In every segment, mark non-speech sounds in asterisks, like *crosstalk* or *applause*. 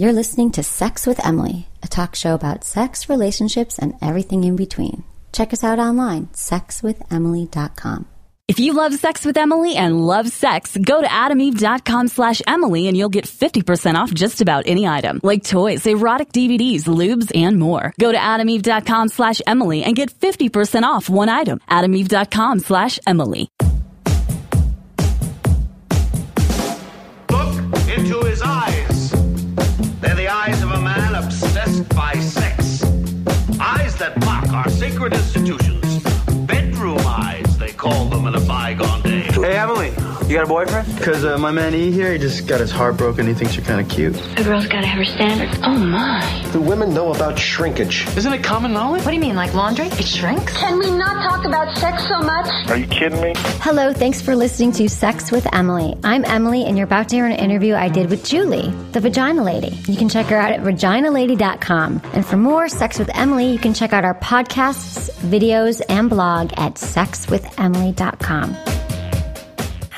You're listening to Sex with Emily, a talk show about sex, relationships, and everything in between. Check us out online, sexwithemily.com. If you love Sex with Emily and love sex, go to adameve.com slash Emily and you'll get 50% off just about any item, like toys, erotic DVDs, lubes, and more. Go to adameve.com slash Emily and get 50% off one item. adameve.com slash Emily. By sex. Eyes that mock our sacred institutions. Bedroom eyes, they call them in a bygone day. Hey, Emily, you got a boyfriend? Because uh, my man E here, he just got his heart broken. He thinks you're kind of cute. A girl's gotta have her standards. Oh my. Do women know about shrinkage? Isn't it common knowledge? What do you mean, like laundry? It shrinks? Can we not talk about sex so much? Are you kidding me? Hello, thanks for listening to Sex with Emily. I'm Emily, and you're about to hear an interview I did with Julie, the vagina lady. You can check her out at vaginalady.com. And for more Sex with Emily, you can check out our podcasts, videos, and blog at sexwithemily.com.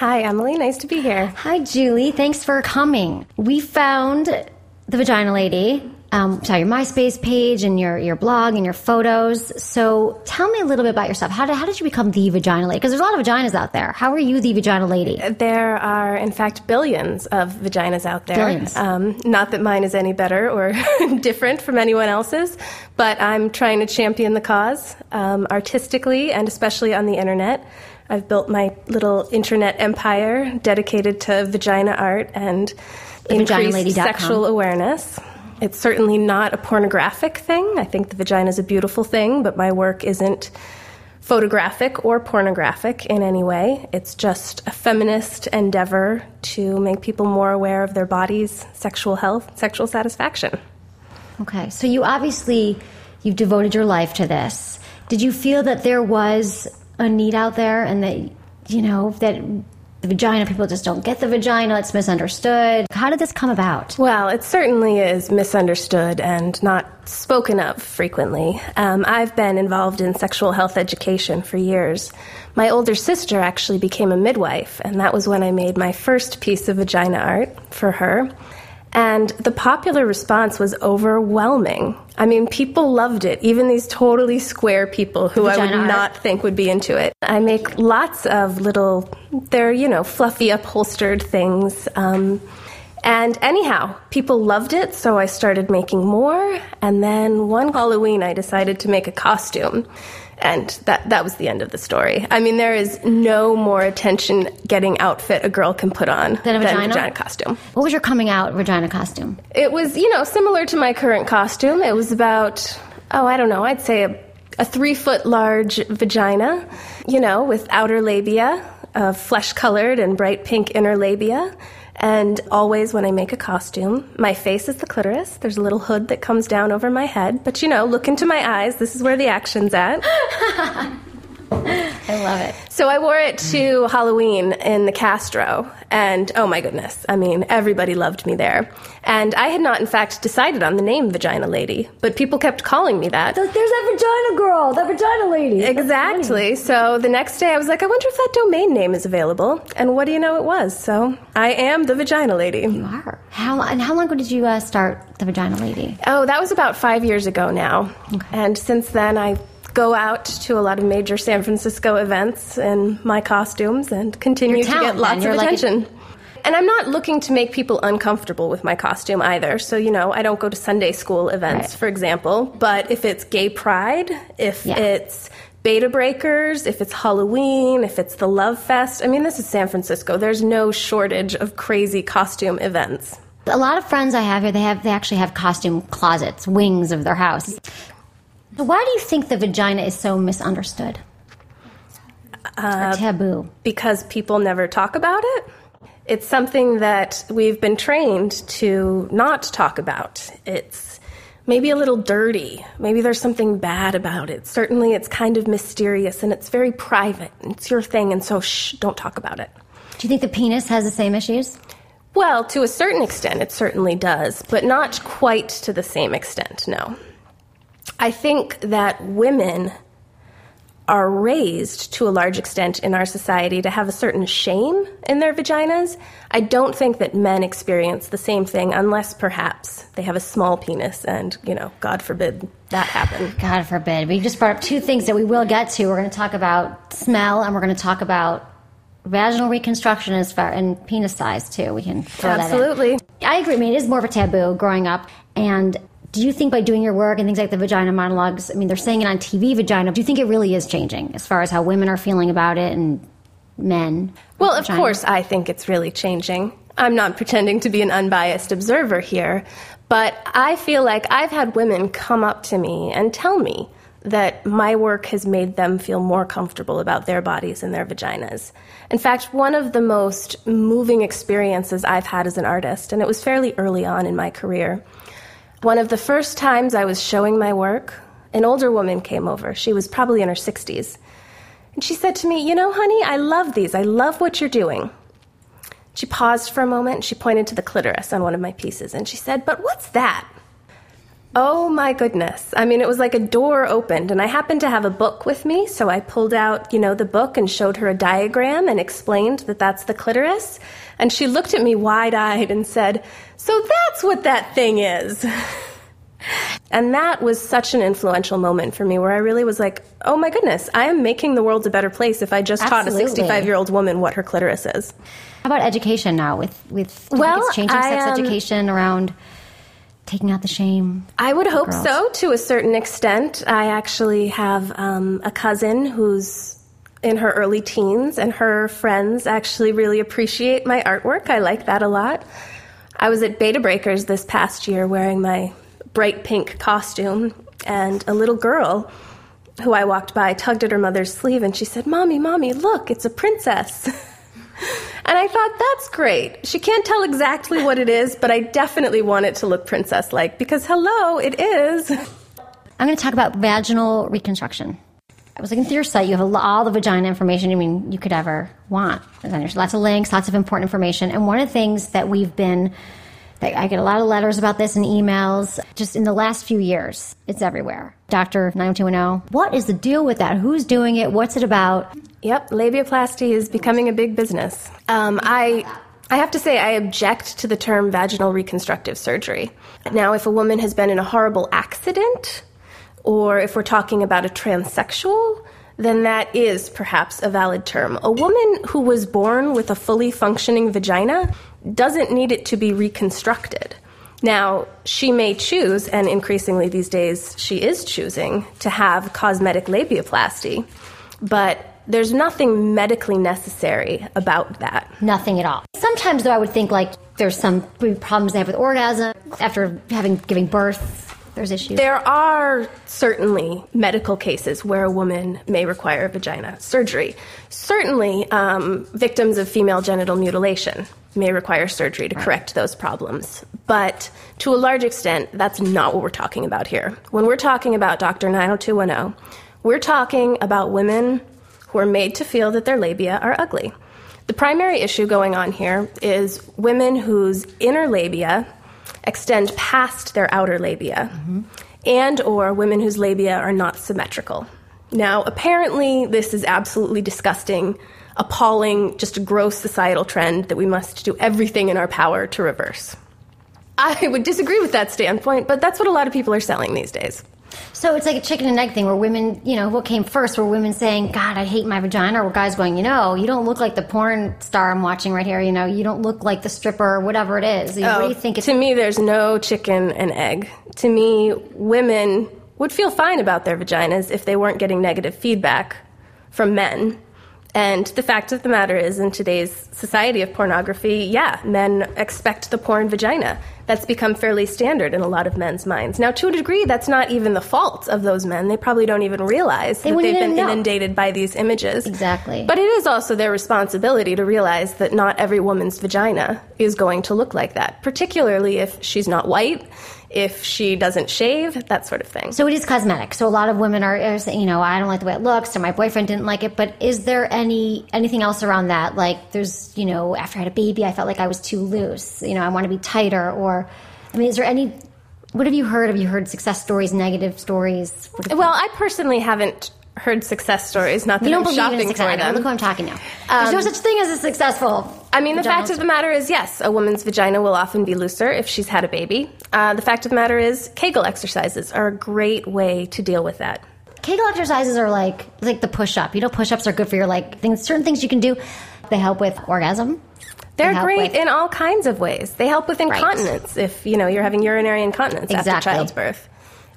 Hi, Emily. Nice to be here. Hi, Julie. Thanks for coming. We found the Vagina Lady. Um, saw your MySpace page and your, your blog and your photos. So tell me a little bit about yourself. How did, how did you become the Vagina Lady? Because there's a lot of vaginas out there. How are you the Vagina Lady? There are, in fact, billions of vaginas out there. Billions. Um, not that mine is any better or *laughs* different from anyone else's, but I'm trying to champion the cause um, artistically and especially on the internet. I've built my little internet empire dedicated to vagina art and increased sexual awareness. It's certainly not a pornographic thing. I think the vagina is a beautiful thing, but my work isn't photographic or pornographic in any way. It's just a feminist endeavor to make people more aware of their bodies, sexual health, sexual satisfaction. Okay, so you obviously you've devoted your life to this. Did you feel that there was a need out there, and that you know that the vagina people just don't get the vagina? It's misunderstood. How did this come about? Well, it certainly is misunderstood and not spoken of frequently. Um, I've been involved in sexual health education for years. My older sister actually became a midwife, and that was when I made my first piece of vagina art for her. And the popular response was overwhelming. I mean, people loved it, even these totally square people who I would art. not think would be into it. I make lots of little, they're, you know, fluffy upholstered things. Um, and anyhow, people loved it, so I started making more. And then one Halloween, I decided to make a costume. And that, that was the end of the story. I mean, there is no more attention getting outfit a girl can put on Than a vagina? vagina costume. What was your coming out vagina costume? It was, you know, similar to my current costume. It was about, oh, I don't know, I'd say a, a three foot large vagina, you know, with outer labia, uh, flesh colored and bright pink inner labia. And always when I make a costume, my face is the clitoris. There's a little hood that comes down over my head. But, you know, look into my eyes. This is where the action's at. *laughs* I love it. So I wore it to Halloween in the Castro, and oh my goodness, I mean, everybody loved me there. And I had not, in fact, decided on the name Vagina Lady, but people kept calling me that. There's that vagina girl, that vagina lady. Exactly. So the next day I was like, I wonder if that domain name is available. And what do you know it was? So I am the Vagina Lady. You are. How and how long ago did you uh, start the vagina lady? Oh, that was about five years ago now. And since then, I go out to a lot of major San Francisco events in my costumes and continue Your to get lots of like a- attention. and I'm not looking to make people uncomfortable with my costume either. So, you know, I don't go to Sunday school events, Right. for example. But if it's gay pride, if Yeah. it's Bay to Breakers, if it's Halloween, if it's the Love Fest, I mean, this is San Francisco. There's no shortage of crazy costume events. A lot of friends I have here, they have they actually have costume closets, wings of their house. So why do you think the vagina is so misunderstood? or uh, taboo. because people never talk about it. It's something that we've been trained to not talk about. It's maybe a little dirty. Maybe there's something bad about it. Certainly, it's kind of mysterious and it's very private. It's your thing, and so shh, don't talk about it. Do you think the penis has the same issues? Well, to a certain extent, it certainly does, but not quite to the same extent, no. I think that women are raised to a large extent in our society to have a certain shame in their vaginas. I don't think that men experience the same thing unless perhaps they have a small penis and, you know, God forbid that happen. God forbid. We just brought up two things that we will get to. We're going to talk about smell and we're going to talk about vaginal reconstruction as far and penis size too. We can throw Absolutely. that in. I agree. I mean, it is more of a taboo growing up. And do you think by doing your work and things like the vagina monologues, I mean, they're saying it on TV, vagina, do you think it really is changing as far as how women are feeling about it and men? Well, of vagina? course, I think it's really changing. I'm not pretending to be an unbiased observer here, but I feel like I've had women come up to me and tell me that my work has made them feel more comfortable about their bodies and their vaginas. In fact, one of the most moving experiences I've had as an artist, and it was fairly early on in my career, one of the first times I was showing my work, an older woman came over. She was probably in her 60s. And she said to me, You know, honey, I love these. I love what you're doing. She paused for a moment she pointed to the clitoris on one of my pieces and she said, But what's that? Oh my goodness. I mean, it was like a door opened, and I happened to have a book with me, so I pulled out, you know, the book and showed her a diagram and explained that that's the clitoris. And she looked at me wide eyed and said, So that's what that thing is. *laughs* And that was such an influential moment for me where I really was like, oh my goodness, I am making the world a better place if I just taught a 65 year old woman what her clitoris is. How about education now with, with Well, it's changing I, sex um, education around taking out the shame? I would hope girls. so to a certain extent. I actually have um, a cousin who's in her early teens, and her friends actually really appreciate my artwork. I like that a lot. I was at Bay to Breakers this past year wearing my bright pink costume, and a little girl who I walked by tugged at her mother's sleeve and she said, Mommy, Mommy, look, it's a princess. *laughs* And I thought, that's great. She can't tell exactly what it is, but I definitely want it to look princess like because, hello, it is. I'm going to talk about vaginal reconstruction. I was looking through your site. You have all the vagina information I mean you could ever want. There's lots of links, lots of important information. And one of the things that we've been, I get a lot of letters about this and emails, just in the last few years, it's everywhere. Doctor 90210, what is the deal with that? Who's doing it? What's it about? Yep, labiaplasty is becoming a big business. Um, I, I have to say, I object to the term vaginal reconstructive surgery. Now, if a woman has been in a horrible accident, or if we're talking about a transsexual, then that is perhaps a valid term. A woman who was born with a fully functioning vagina doesn't need it to be reconstructed. Now, she may choose, and increasingly these days she is choosing, to have cosmetic labiaplasty, but there's nothing medically necessary about that. Nothing at all. Sometimes, though, I would think like there's some problems they have with orgasm after having giving birth. There's issues. There are certainly medical cases where a woman may require vagina surgery. Certainly, um, victims of female genital mutilation may require surgery to correct those problems. But to a large extent, that's not what we're talking about here. When we're talking about Dr. 90210, we're talking about women who are made to feel that their labia are ugly. The primary issue going on here is women whose inner labia extend past their outer labia and or women whose labia are not symmetrical. Now, apparently this is absolutely disgusting, appalling, just a gross societal trend that we must do everything in our power to reverse. I would disagree with that standpoint, but that's what a lot of people are selling these days. So it's like a chicken and egg thing where women, you know, what came first? Were women saying, God, I hate my vagina? Or guys going, you know, you don't look like the porn star I'm watching right here. You know, you don't look like the stripper, or whatever it is. what do you oh, think? It's, to me, there's no chicken and egg. To me, women would feel fine about their vaginas if they weren't getting negative feedback from men. And the fact of the matter is, in today's society of pornography, yeah, men expect the porn vagina. That's become fairly standard in a lot of men's minds. Now, to a degree, that's not even the fault of those men. They probably don't even realize that they've been know. inundated by these images. Exactly. But it is also their responsibility to realize that not every woman's vagina is going to look like that, particularly if she's not white, if she doesn't shave, that sort of thing. so it is cosmetic. So a lot of women are, are saying, you know, I don't like the way it looks, or my boyfriend didn't like it. But is there any anything else around that? Like, there's, you know, after I had a baby, I felt like I was too loose. You know, I want to be tighter. Or, I mean, is there any? What have you heard? Have you heard success stories, negative stories? Well, I personally haven't heard success stories. Not that You don't I'm believe in shopping success. I for them. Look who I'm talking to. There's no such thing as a successful. I mean, the fact of the matter is, yes, a woman's vagina will often be looser if she's had a baby. Uh, the fact of the matter is, Kegel exercises are a great way to deal with that. Kegel exercises are like like the push up. You know, push ups are good for your like things. Certain things you can do. They help with orgasm. They're They great with- in all kinds of ways. They help with incontinence if you know you're having urinary incontinence after Exactly. child's birth,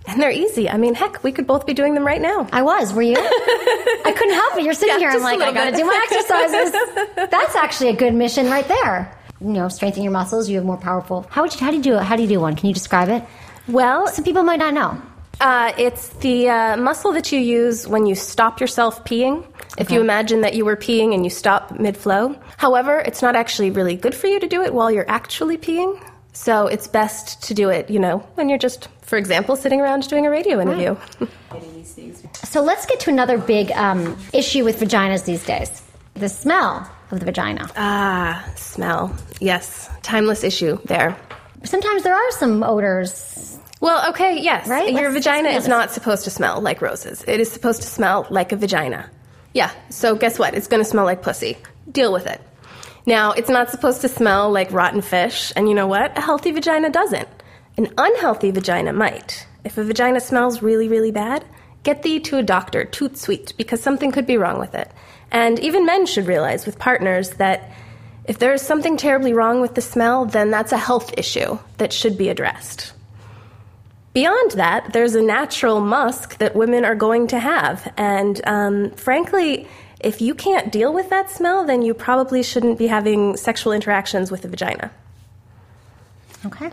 and they're easy. I mean, heck, we could both be doing them right now. I was. Were you? *laughs* I couldn't help it. You're sitting Yeah, here. I'm like, I got to do my exercises. *laughs* That's actually a good mission right there. You know, strengthen your muscles. You have more powerful. How would you? How do you do it? How do you do one? Can you describe it? Well, Some people might not know. Uh, it's the uh, muscle that you use when you stop yourself peeing. If you imagine that you were peeing and you stop mid flow. However, it's not actually really good for you to do it while you're actually peeing. So it's best to do it, you know, when you're just, for example, sitting around doing a radio interview. *laughs* So let's get to another big um, issue with vaginas these days: the smell of the vagina. ah, smell. Yes, timeless issue there. Sometimes there are some odors. Well, okay, yes. Right? Your Let's- vagina is not supposed to smell like roses. It is supposed to smell like a vagina. Yeah, so guess what? It's going to smell like pussy. Deal with it. Now, it's not supposed to smell like rotten fish, and you know what? A healthy vagina doesn't. An unhealthy vagina might. If a vagina smells really, really bad, get thee to a doctor, toot sweet, because something could be wrong with it. And even men should realize with partners that if there is something terribly wrong with the smell, then that's a health issue that should be addressed. Beyond that, there's a natural musk that women are going to have. And um, frankly, if you can't deal with that smell, then you probably shouldn't be having sexual interactions with a vagina. Okay.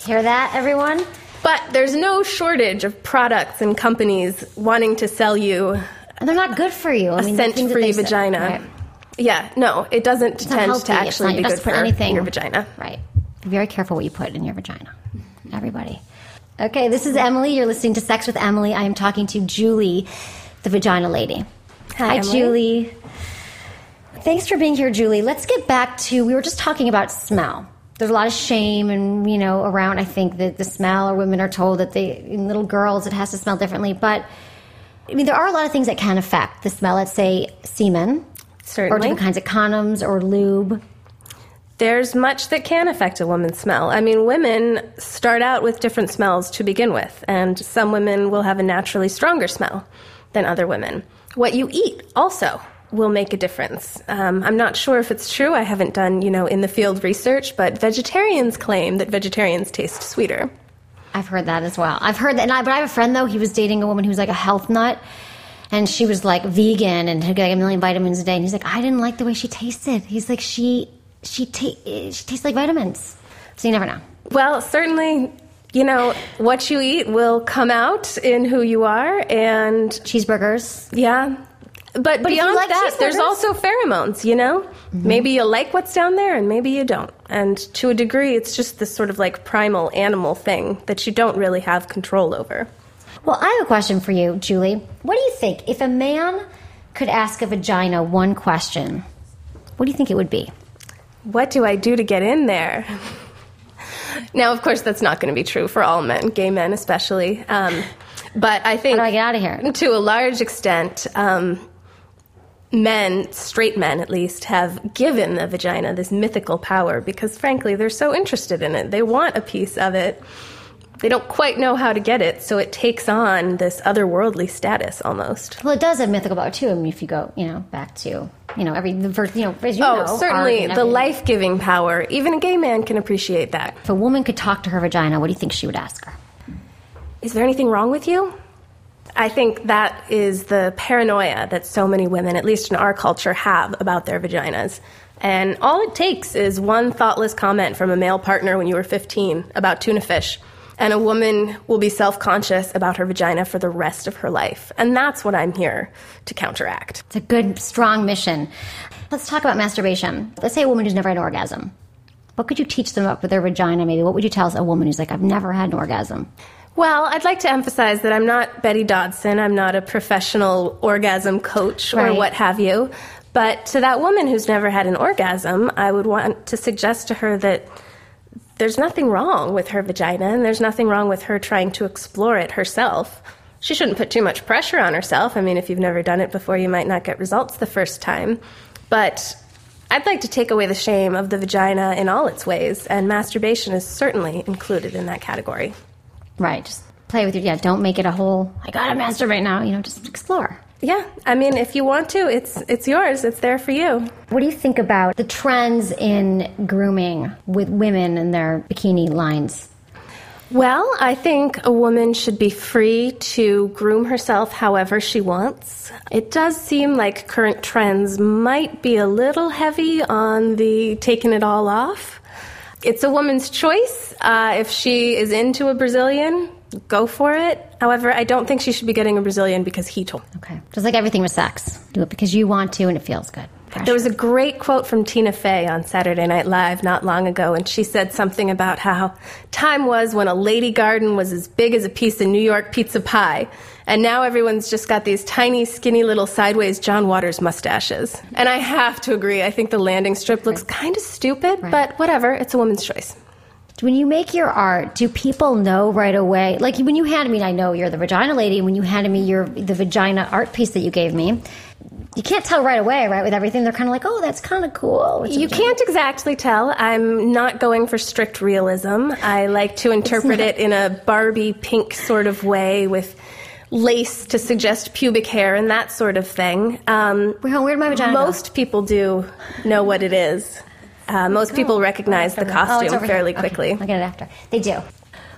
Hear that, everyone? But there's no shortage of products and companies wanting to sell you And they're not good for you. I a mean, scent-free they say- vagina. Right. Yeah, no, it doesn't It's tend to actually not- be good for put anything. In your vagina. Right. Be very careful what you put in your vagina. Everybody. Okay, this is Emily. You're listening to Sex with Emily. I am talking to Julie, the vagina lady. Hi, Emily. Julie. Thanks for being here, Julie. Let's get back to we were just talking about smell. There's a lot of shame and you know around. I think that the smell, or women are told that they in little girls it has to smell differently. But I mean, there are a lot of things that can affect the smell. Let's say semen, Certainly. or different kinds of condoms or lube. There's much that can affect a woman's smell. I mean, women start out with different smells to begin with, and some women will have a naturally stronger smell than other women. What you eat also will make a difference. Um, I'm not sure if it's true. I haven't done, you know, in the field research, but vegetarians claim that vegetarians taste sweeter. I've heard that as well. I've heard that, I, but I have a friend though. He was dating a woman who was like a health nut, and she was like vegan and had like a million vitamins a day. And he's like, I didn't like the way she tasted. He's like, she she ta- she tastes like vitamins. So you never know. Well, certainly, you know, what you eat will come out in who you are, and Cheeseburgers. Yeah. But, you beyond like that, there's also pheromones, you know? Mm-hmm. Maybe you like what's down there and maybe you don't. And to a degree, it's just this sort of like primal animal thing that you don't really have control over. Well, I have a question for you, Julie. What do you think if a man could ask a vagina one question? What do you think it would be? What do I do to get in there? *laughs* now, of course, that's not going to be true for all men, gay men especially. Um, but I think How do I get out of here? to a large extent, um, men, straight men at least, have given the vagina this mythical power because, frankly, they're so interested in it. They want a piece of it. They don't quite know how to get it, so it takes on this otherworldly status almost. Well, it does have mythical power too. I mean, if you go, you know, back to you know every the first, you know, as you Oh, know, certainly the life giving power. Even a gay man can appreciate that. If a woman could talk to her vagina, what do you think she would ask her? Is there anything wrong with you? I think that is the paranoia that so many women, at least in our culture, have about their vaginas. And all it takes is one thoughtless comment from a male partner when you were 15 about tuna fish, and a woman will be self conscious about her vagina for the rest of her life. And that's what I'm here to counteract. It's a good, strong mission. Let's talk about masturbation. Let's say a woman who's never had an orgasm. What could you teach them about with their vagina? Maybe what would you tell a woman who's like, I've never had an orgasm? Well, I'd like to emphasize that I'm not Betty Dodson. I'm not a professional orgasm coach or Right. what have you. But to that woman who's never had an orgasm, I would want to suggest to her that there's nothing wrong with her vagina and there's nothing wrong with her trying to explore it herself. She shouldn't put too much pressure on herself. I mean, if you've never done it before, you might not get results the first time. But I'd like to take away the shame of the vagina in all its ways, and masturbation is certainly included in that category. Right. Just play with your, yeah, don't make it a whole, I gotta masturbate now, you know, just explore. Yeah, I mean, if you want to, it's it's yours. It's there for you. What do you think about the trends in grooming with women and their bikini lines? Well, I think a woman should be free to groom herself however she wants. It does seem like current trends might be a little heavy on the taking it all off. It's a woman's choice. Uh, if she is into a Brazilian, go for it. However, I don't think she should be getting a Brazilian because he told. Okay. Just like everything with sex. Do it because you want to and it feels good. There was a great quote from Tina Fey on Saturday Night Live not long ago, and she said something about how time was when a lady garden was as big as a piece of New York pizza pie, and now everyone's just got these tiny, skinny little sideways John Waters mustaches. And I have to agree, I think the landing strip looks kind of stupid, Right. but whatever, it's a woman's choice. When you make your art, do people know right away? Like when you handed me, I know you're the vagina lady. When you handed me your the vagina art piece that you gave me, you can't tell right away, right? With everything, they're kind of like, oh, that's kind of cool. You can't exactly tell. I'm not going for strict realism. I like to interpret not- it in a Barbie pink sort of way with lace to suggest pubic hair and that sort of thing. Um, Where- where'd my vagina? Most people do know what it is. Uh, most people recognize the Oh, costume over fairly here. Okay, quickly. I'll get it after. They do.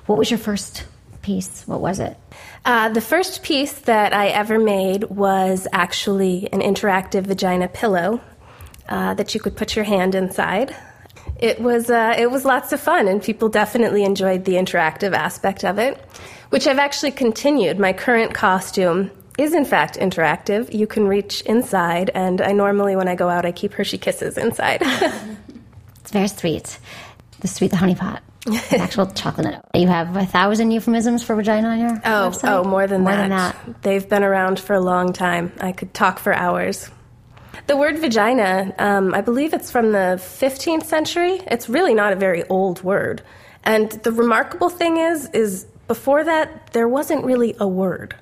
What was your first piece? What was it? Uh, the first piece that I ever made was actually an interactive vagina pillow uh, that you could put your hand inside. It was uh, it was lots of fun, and people definitely enjoyed the interactive aspect of it, which I've actually continued. My current costume is in fact interactive. You can reach inside, and I normally, when I go out, I keep Hershey Kisses inside. *laughs* Very sweet. The sweet, the honey pot. It's actual *laughs* chocolate nut. You have a thousand euphemisms for vagina on your Oh, website? oh, more than more that. than that. They've been around for a long time. I could talk for hours. The word vagina, um, I believe it's from the 15th century. It's really not a very old word. And the remarkable thing is, is before that, there wasn't really a word,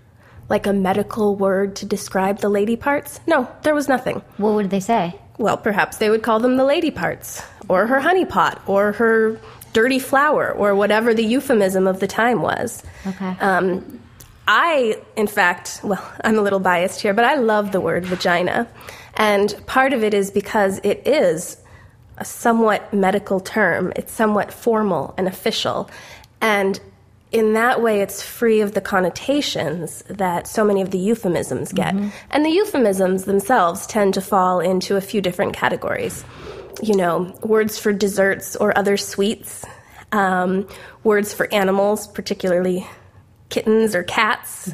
like a medical word to describe the lady parts. No, there was nothing. What would they say? Well, perhaps they would call them the lady parts, or her honey pot, or her dirty flower, or whatever the euphemism of the time was. Okay. Um, I, in fact, well, *laughs* I'm a little biased here, but I love the word vagina. And part of it is because it is a somewhat medical term, it's somewhat formal and official. And in that way, it's free of the connotations that so many of the euphemisms get. And the euphemisms themselves tend to fall into a few different categories. You know, words for desserts or other sweets, um, words for animals, particularly kittens or cats,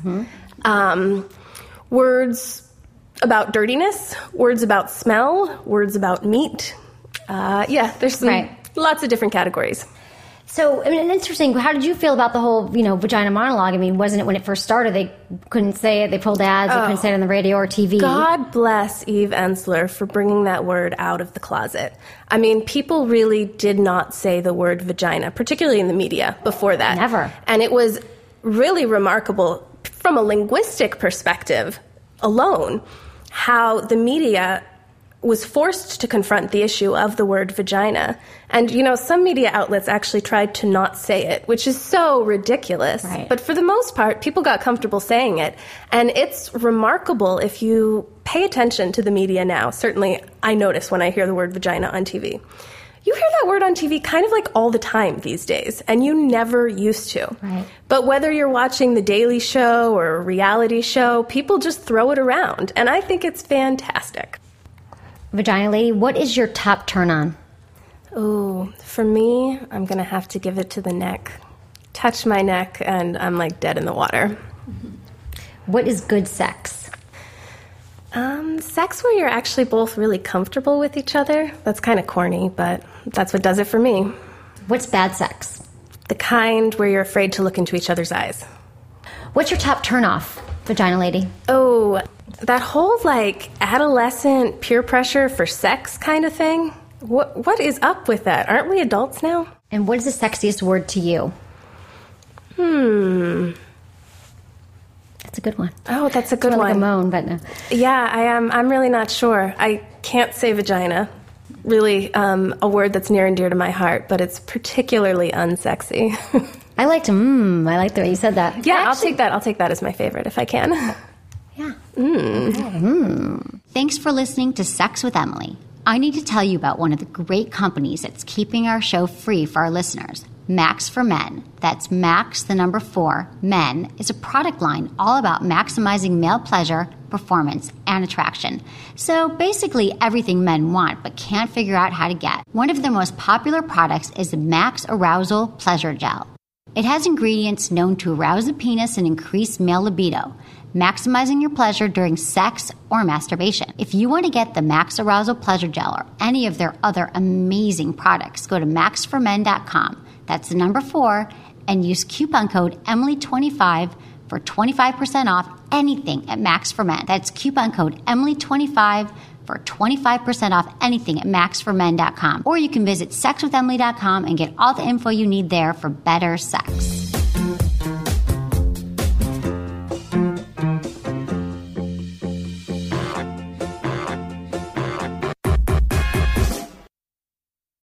um, words about dirtiness, words about smell, words about meat. Uh, yeah, there's some, Right. lots of different categories. So, I mean, interesting. How did you feel about the whole, you know, vagina monologue? I mean, wasn't it when it first started? They couldn't say it. They pulled ads. They couldn't say it on the radio or TV. God bless Eve Ensler for bringing that word out of the closet. I mean, people really did not say the word vagina, particularly in the media before that. Never. And it was really remarkable from a linguistic perspective alone how the media was forced to confront the issue of the word vagina. And, you know, some media outlets actually tried to not say it, which is so ridiculous. Right. But for the most part, people got comfortable saying it. And it's remarkable if you pay attention to the media now. Certainly, I notice when I hear the word vagina on TV. You hear that word on TV kind of like all the time these days, and you never used to. Right. But whether you're watching The Daily Show or a reality show, people just throw it around. And I think it's fantastic. Vagina lady, what is your top turn on? Ooh, for me, I'm gonna have to give it to the neck. Touch my neck, and I'm like dead in the water. What is good sex? Um, sex where you're actually both really comfortable with each other. That's kind of corny, but that's what does it for me. What's bad sex? The kind where you're afraid to look into each other's eyes. What's your top turn off, vagina lady? Oh, that whole like adolescent peer pressure for sex kind of thing. What what is up with that? Aren't we adults now? And what is the sexiest word to you? Hmm. That's a good one. Oh, that's a good one. Like a moan, but no. Yeah, I am. I'm really not sure. I can't say vagina. Really, um, a word that's near and dear to my heart, but it's particularly unsexy. *laughs* I liked mmm. I like the way you said that. yeah, I'll take that. I'll take that as my favorite if I can. *laughs* Yeah. Hmm. Hmm. Thanks for listening to Sex with Emily. I need to tell you about one of the great companies that's keeping our show free for our listeners. Max for Men. That's Max, the number four, Men, is a product line all about maximizing male pleasure, performance, and attraction. So basically, everything men want but can't figure out how to get. One of their most popular products is the Max Arousal Pleasure Gel. It has ingredients known to arouse the penis and increase male libido, maximizing your pleasure during sex or masturbation. If you want to get the Max Arousal Pleasure Gel or any of their other amazing products, go to maxformen.com. That's the number four, and use coupon code Emily25 for 25% off anything at Max for Men. That's coupon code Emily25 for 25% off anything at maxformen.com. Or you can visit sexwithemily.com and get all the info you need there for better sex.